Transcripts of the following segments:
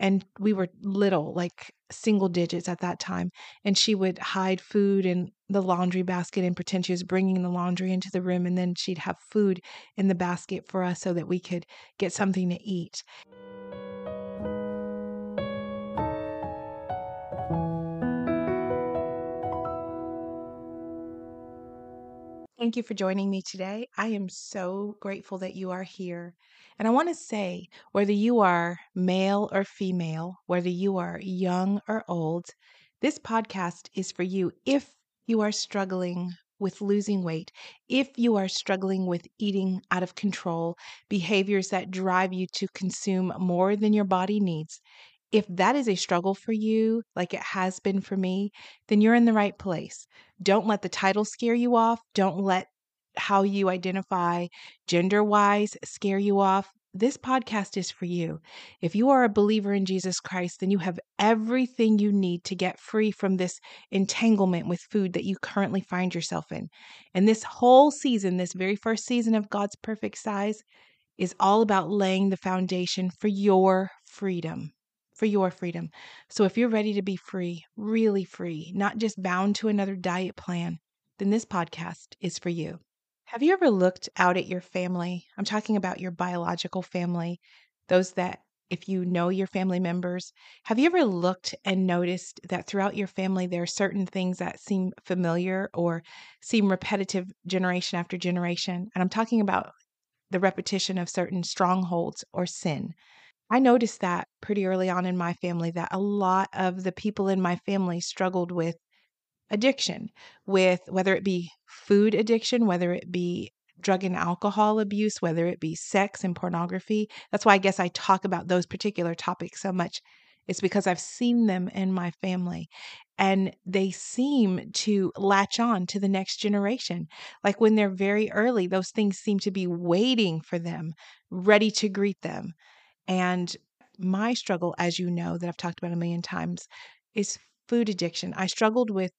and we were little, like single digits at that time. And she would hide food in the laundry basket and pretend she was bringing the laundry into the room. And then she'd have food in the basket for us so that we could get something to eat. Thank you for joining me today. I am so grateful that you are here. And I want to say whether you are male or female, whether you are young or old, this podcast is for you if you are struggling with losing weight, if you are struggling with eating out of control, behaviors that drive you to consume more than your body needs, if that is a struggle for you, like it has been for me, then you're in the right place. Don't let the title scare you off. Don't let how you identify gender wise scare you off. This podcast is for you. If you are a believer in Jesus Christ, then you have everything you need to get free from this entanglement with food that you currently find yourself in. And this whole season, this very first season of God's perfect size, is all about laying the foundation for your freedom for your freedom. So if you're ready to be free, really free, not just bound to another diet plan, then this podcast is for you. Have you ever looked out at your family? I'm talking about your biological family, those that if you know your family members, have you ever looked and noticed that throughout your family there are certain things that seem familiar or seem repetitive generation after generation? And I'm talking about the repetition of certain strongholds or sin. I noticed that pretty early on in my family that a lot of the people in my family struggled with addiction, with whether it be food addiction, whether it be drug and alcohol abuse, whether it be sex and pornography. That's why I guess I talk about those particular topics so much. It's because I've seen them in my family and they seem to latch on to the next generation. Like when they're very early, those things seem to be waiting for them, ready to greet them. And my struggle, as you know, that I've talked about a million times, is food addiction. I struggled with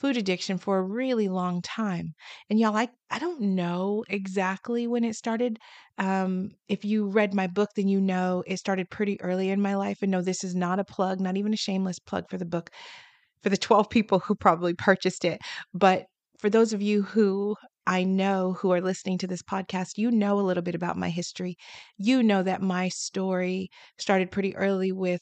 food addiction for a really long time. And y'all, I, I don't know exactly when it started. Um, if you read my book, then you know it started pretty early in my life. And no, this is not a plug, not even a shameless plug for the book for the 12 people who probably purchased it. But for those of you who I know who are listening to this podcast, you know a little bit about my history. You know that my story started pretty early with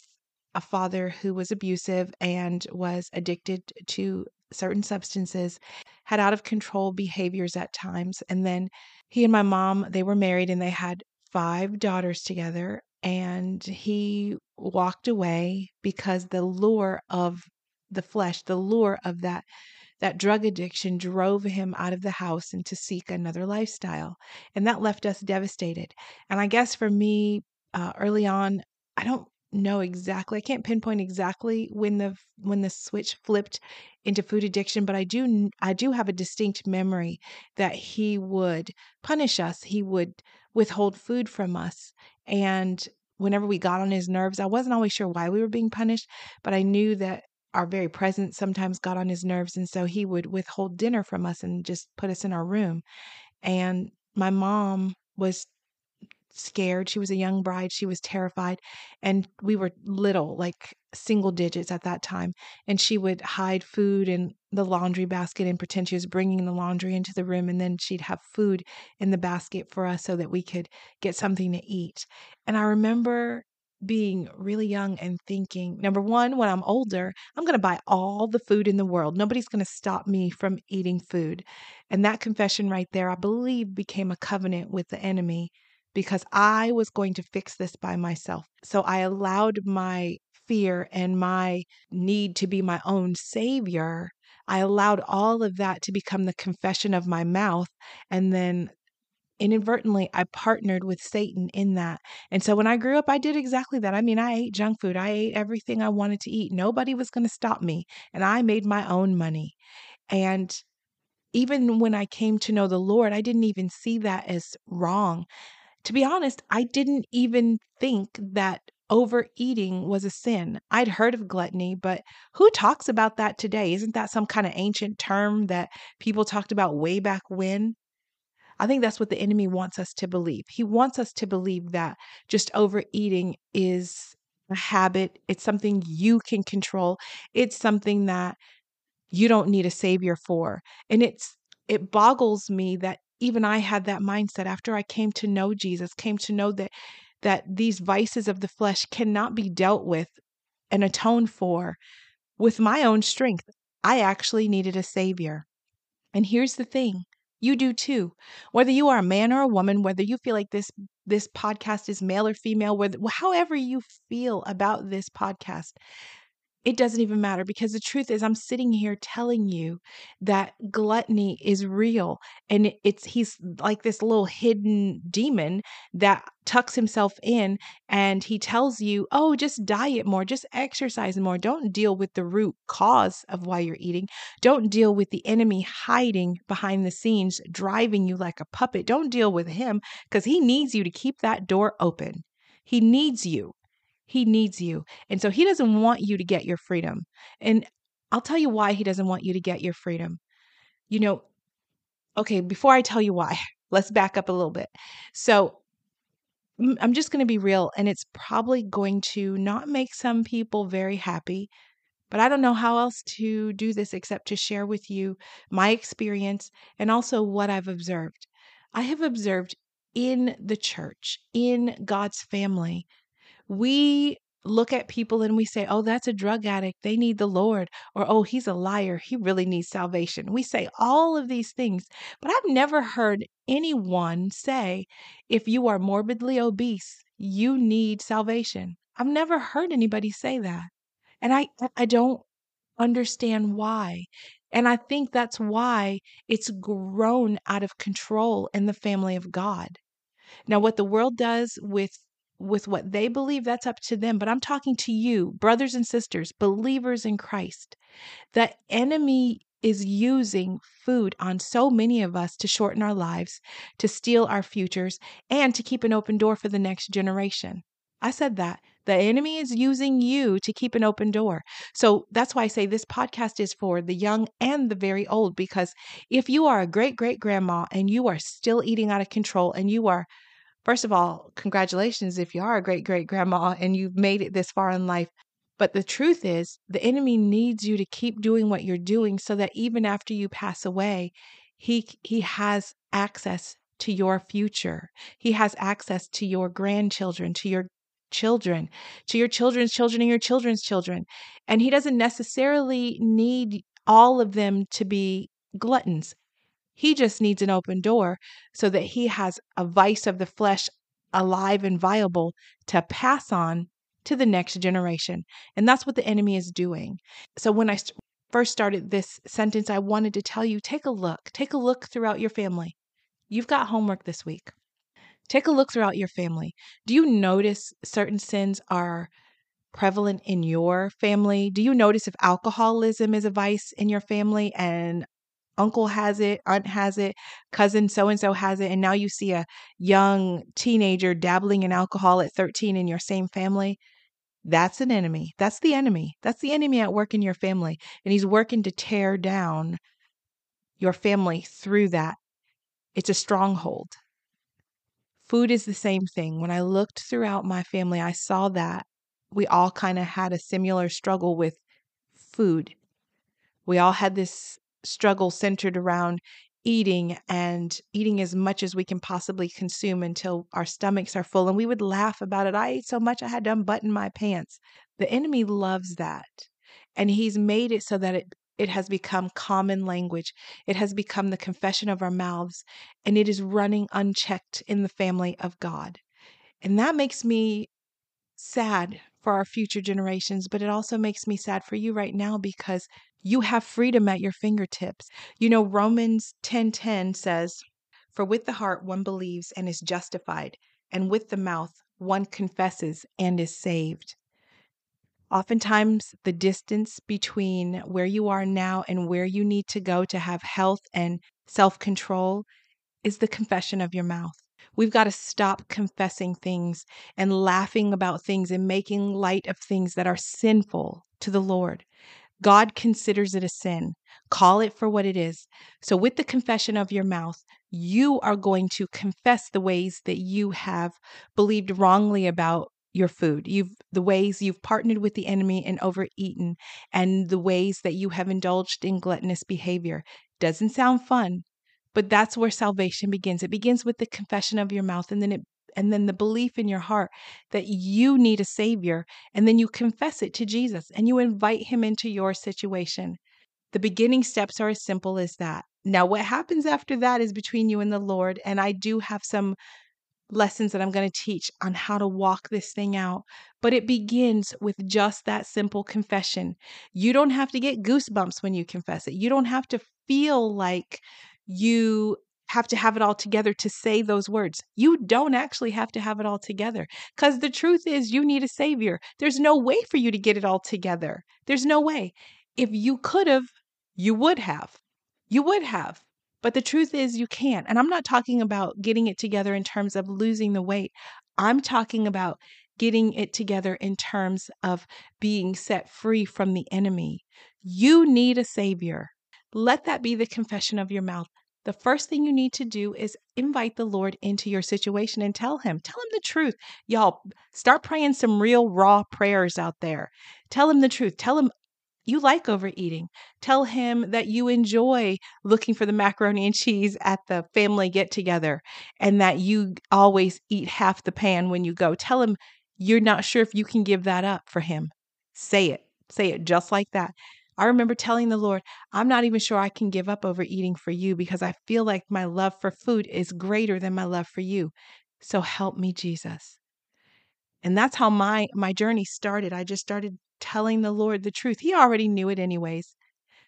a father who was abusive and was addicted to certain substances, had out of control behaviors at times. And then he and my mom, they were married and they had five daughters together. And he walked away because the lure of the flesh, the lure of that that drug addiction drove him out of the house and to seek another lifestyle. And that left us devastated. And I guess for me, uh, early on, I don't know exactly. I can't pinpoint exactly when the when the switch flipped into food addiction, but I do I do have a distinct memory that he would punish us. He would withhold food from us and whenever we got on his nerves, I wasn't always sure why we were being punished, but I knew that our very presence sometimes got on his nerves. And so he would withhold dinner from us and just put us in our room. And my mom was scared. She was a young bride. She was terrified. And we were little, like single digits at that time. And she would hide food in the laundry basket and pretend she was bringing the laundry into the room. And then she'd have food in the basket for us so that we could get something to eat. And I remember being really young and thinking number one, when I'm older, I'm going to buy all the food in the world. Nobody's going to stop me from eating food. And that confession right there, I believe, became a covenant with the enemy because I was going to fix this by myself. So I allowed my fear and my need to be my own savior. I allowed all of that to become the confession of my mouth. And then inadvertently I partnered with Satan in that. And so when I grew up, I did exactly that. I mean, I ate junk food, I ate everything I wanted to eat. Nobody was going to stop me. And I made my own money. And even when I came to know the Lord, I didn't even see that as wrong. To be honest, I didn't even think that overeating was a sin. I'd heard of gluttony, but who talks about that today? Isn't that some kind of ancient term that people talked about way back when? I think that's what the enemy wants us to believe. He wants us to believe that just overeating is a habit, it's something you can control, it's something that you don't need a savior for. And it's it boggles me that even I had that mindset after I came to know Jesus, came to know that that these vices of the flesh cannot be dealt with and atoned for with my own strength. I actually needed a savior. And here's the thing, you do too. Whether you are a man or a woman, whether you feel like this this podcast is male or female, whether however you feel about this podcast, it doesn't even matter because the truth is i'm sitting here telling you that gluttony is real and it's he's like this little hidden demon that tucks himself in and he tells you oh just diet more just exercise more. Don't deal with the root cause of why you're eating. Don't deal with the enemy hiding behind the scenes driving you like a puppet. Don't deal with him because he needs you to keep that door open. He needs you he needs you. And so he doesn't want you to get your freedom. And I'll tell you why he doesn't want you to get your freedom. You know, okay, before I tell you why, let's back up a little bit. So I'm just going to be real, and it's probably going to not make some people very happy, but I don't know how else to do this except to share with you my experience and also what I've observed. I have observed in the church, in God's family, we look at people and we say, oh, that's a drug addict. They need the Lord. Or, oh, he's a liar. He really needs salvation. We say all of these things, but I've never heard anyone say, if you are morbidly obese, you need salvation. I've never heard anybody say that. And I, I don't understand why. And I think that's why it's grown out of control in the family of God. Now, what the world does with with what they believe, that's up to them. But I'm talking to you, brothers and sisters, believers in Christ. The enemy is using food on so many of us to shorten our lives, to steal our futures, and to keep an open door for the next generation. I said that. The enemy is using you to keep an open door. So that's why I say this podcast is for the young and the very old, because if you are a great great grandma and you are still eating out of control and you are First of all, congratulations if you are a great great grandma and you've made it this far in life. But the truth is, the enemy needs you to keep doing what you're doing so that even after you pass away, he he has access to your future. He has access to your grandchildren, to your children, to your children's children and your children's children. And he doesn't necessarily need all of them to be gluttons. He just needs an open door so that he has a vice of the flesh alive and viable to pass on to the next generation. And that's what the enemy is doing. So when I st- first started this sentence, I wanted to tell you take a look. Take a look throughout your family. You've got homework this week. Take a look throughout your family. Do you notice certain sins are prevalent in your family? Do you notice if alcoholism is a vice in your family and uncle has it, aunt has it, cousin so and so has it, and now you see a young teenager dabbling in alcohol at 13 in your same family, that's an enemy. That's the enemy. That's the enemy at work in your family. And he's working to tear down your family through that. It's a stronghold. Food is the same thing. When I looked throughout my family, I saw that we all kind of had a similar struggle with food. We all had this struggle centered around eating and eating as much as we can possibly consume until our stomachs are full. And we would laugh about it. I ate so much I had to unbutton my pants. The enemy loves that. And he's made it so that it it has become common language. It has become the confession of our mouths, and it is running unchecked in the family of God. And that makes me sad for our future generations, but it also makes me sad for you right now because you have freedom at your fingertips. You know, Romans 10:10 says, "For with the heart one believes and is justified, and with the mouth one confesses and is saved." Oftentimes, the distance between where you are now and where you need to go to have health and self control is the confession of your mouth. We've got to stop confessing things and laughing about things and making light of things that are sinful to the Lord. God considers it a sin. Call it for what it is. So, with the confession of your mouth, you are going to confess the ways that you have believed wrongly about your food. You've the ways you've partnered with the enemy and overeaten and the ways that you have indulged in gluttonous behavior. Doesn't sound fun, but that's where salvation begins. It begins with the confession of your mouth and then it and then the belief in your heart that you need a savior and then you confess it to Jesus and you invite him into your situation. The beginning steps are as simple as that. Now, what happens after that is between you and the Lord. And I do have some lessons that I'm going to teach on how to walk this thing out. But it begins with just that simple confession. You don't have to get goosebumps when you confess it. You don't have to feel like you have to have it all together to say those words. You don't actually have to have it all together because the truth is, you need a savior. There's no way for you to get it all together. There's no way. If you could have, you would have. You would have. But the truth is, you can't. And I'm not talking about getting it together in terms of losing the weight. I'm talking about getting it together in terms of being set free from the enemy. You need a savior. Let that be the confession of your mouth. The first thing you need to do is invite the Lord into your situation and tell him. Tell him the truth. Y'all, start praying some real raw prayers out there. Tell him the truth. Tell him, you like overeating. Tell him that you enjoy looking for the macaroni and cheese at the family get together and that you always eat half the pan when you go. Tell him you're not sure if you can give that up for him. Say it. Say it just like that. I remember telling the Lord, I'm not even sure I can give up overeating for you because I feel like my love for food is greater than my love for you. So help me, Jesus. And that's how my my journey started. I just started telling the Lord the truth. He already knew it anyways.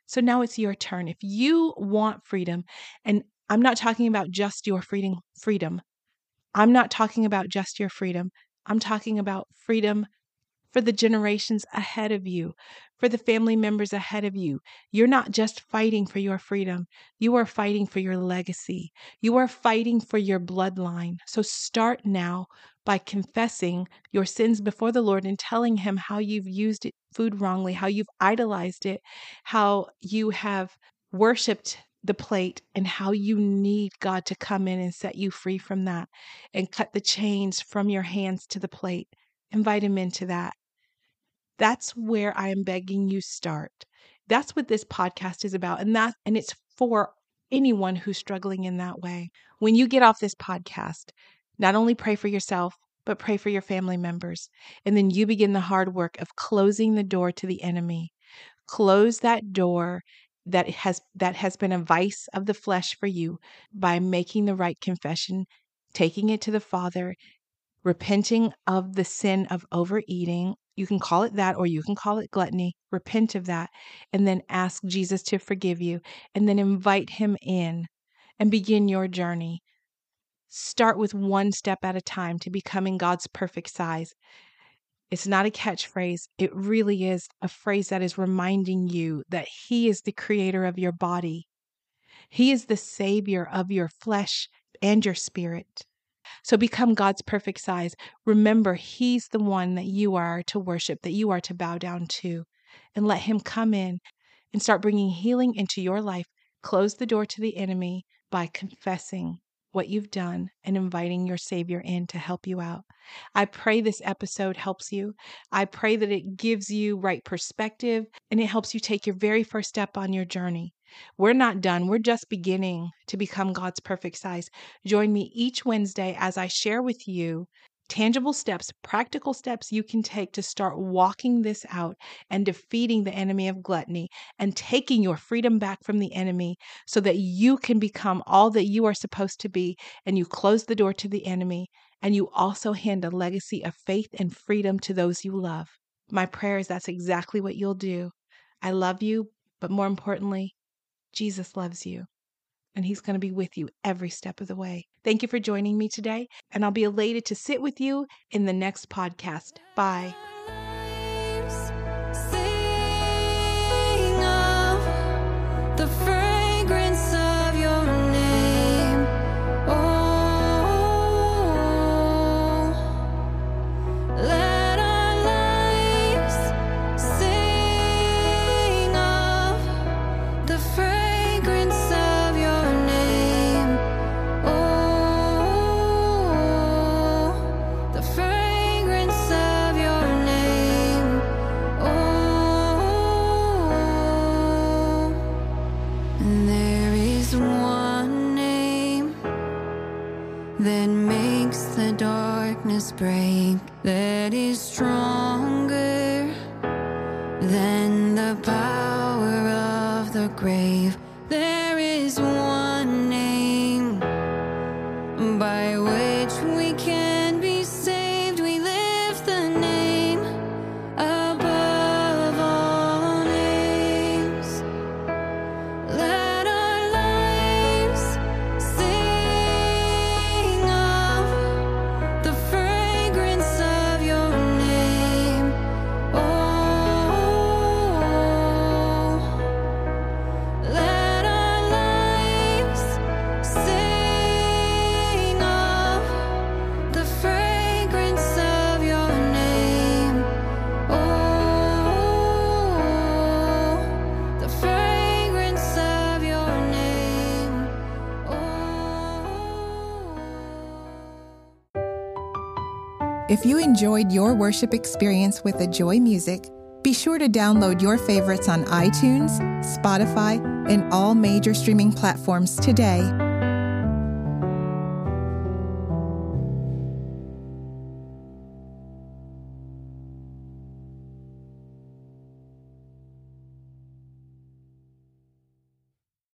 So now it's your turn. If you want freedom, and I'm not talking about just your freedom, freedom. I'm not talking about just your freedom. I'm talking about freedom for the generations ahead of you, for the family members ahead of you. You're not just fighting for your freedom, you are fighting for your legacy. You are fighting for your bloodline. So start now by confessing your sins before the Lord and telling Him how you've used food wrongly, how you've idolized it, how you have worshiped the plate and how you need God to come in and set you free from that and cut the chains from your hands to the plate. Invite Him into that. That's where I am begging you start. That's what this podcast is about and that and it's for anyone who's struggling in that way. When you get off this podcast, not only pray for yourself, but pray for your family members. And then you begin the hard work of closing the door to the enemy. Close that door that has that has been a vice of the flesh for you by making the right confession, taking it to the Father, repenting of the sin of overeating. You can call it that or you can call it gluttony. Repent of that and then ask Jesus to forgive you and then invite him in and begin your journey. Start with one step at a time to becoming God's perfect size. It's not a catchphrase. It really is a phrase that is reminding you that He is the creator of your body. He is the savior of your flesh and your spirit. So become God's perfect size. Remember, He's the one that you are to worship, that you are to bow down to. And let Him come in and start bringing healing into your life. Close the door to the enemy by confessing what you've done and inviting your Savior in to help you out. I pray this episode helps you. I pray that it gives you right perspective and it helps you take your very first step on your journey. We're not done. We're just beginning to become God's perfect size. Join me each Wednesday as I share with you tangible steps, practical steps you can take to start walking this out and defeating the enemy of gluttony and taking your freedom back from the enemy so that you can become all that you are supposed to be and you close the door to the enemy and you also hand a legacy of faith and freedom to those you love. My prayer is that's exactly what you'll do. I love you, but more importantly, Jesus loves you and He's going to be with you every step of the way. Thank you for joining me today, and I'll be elated to sit with you in the next podcast. Bye. break that is strong. If you enjoyed your worship experience with the Joy Music, be sure to download your favorites on iTunes, Spotify, and all major streaming platforms today.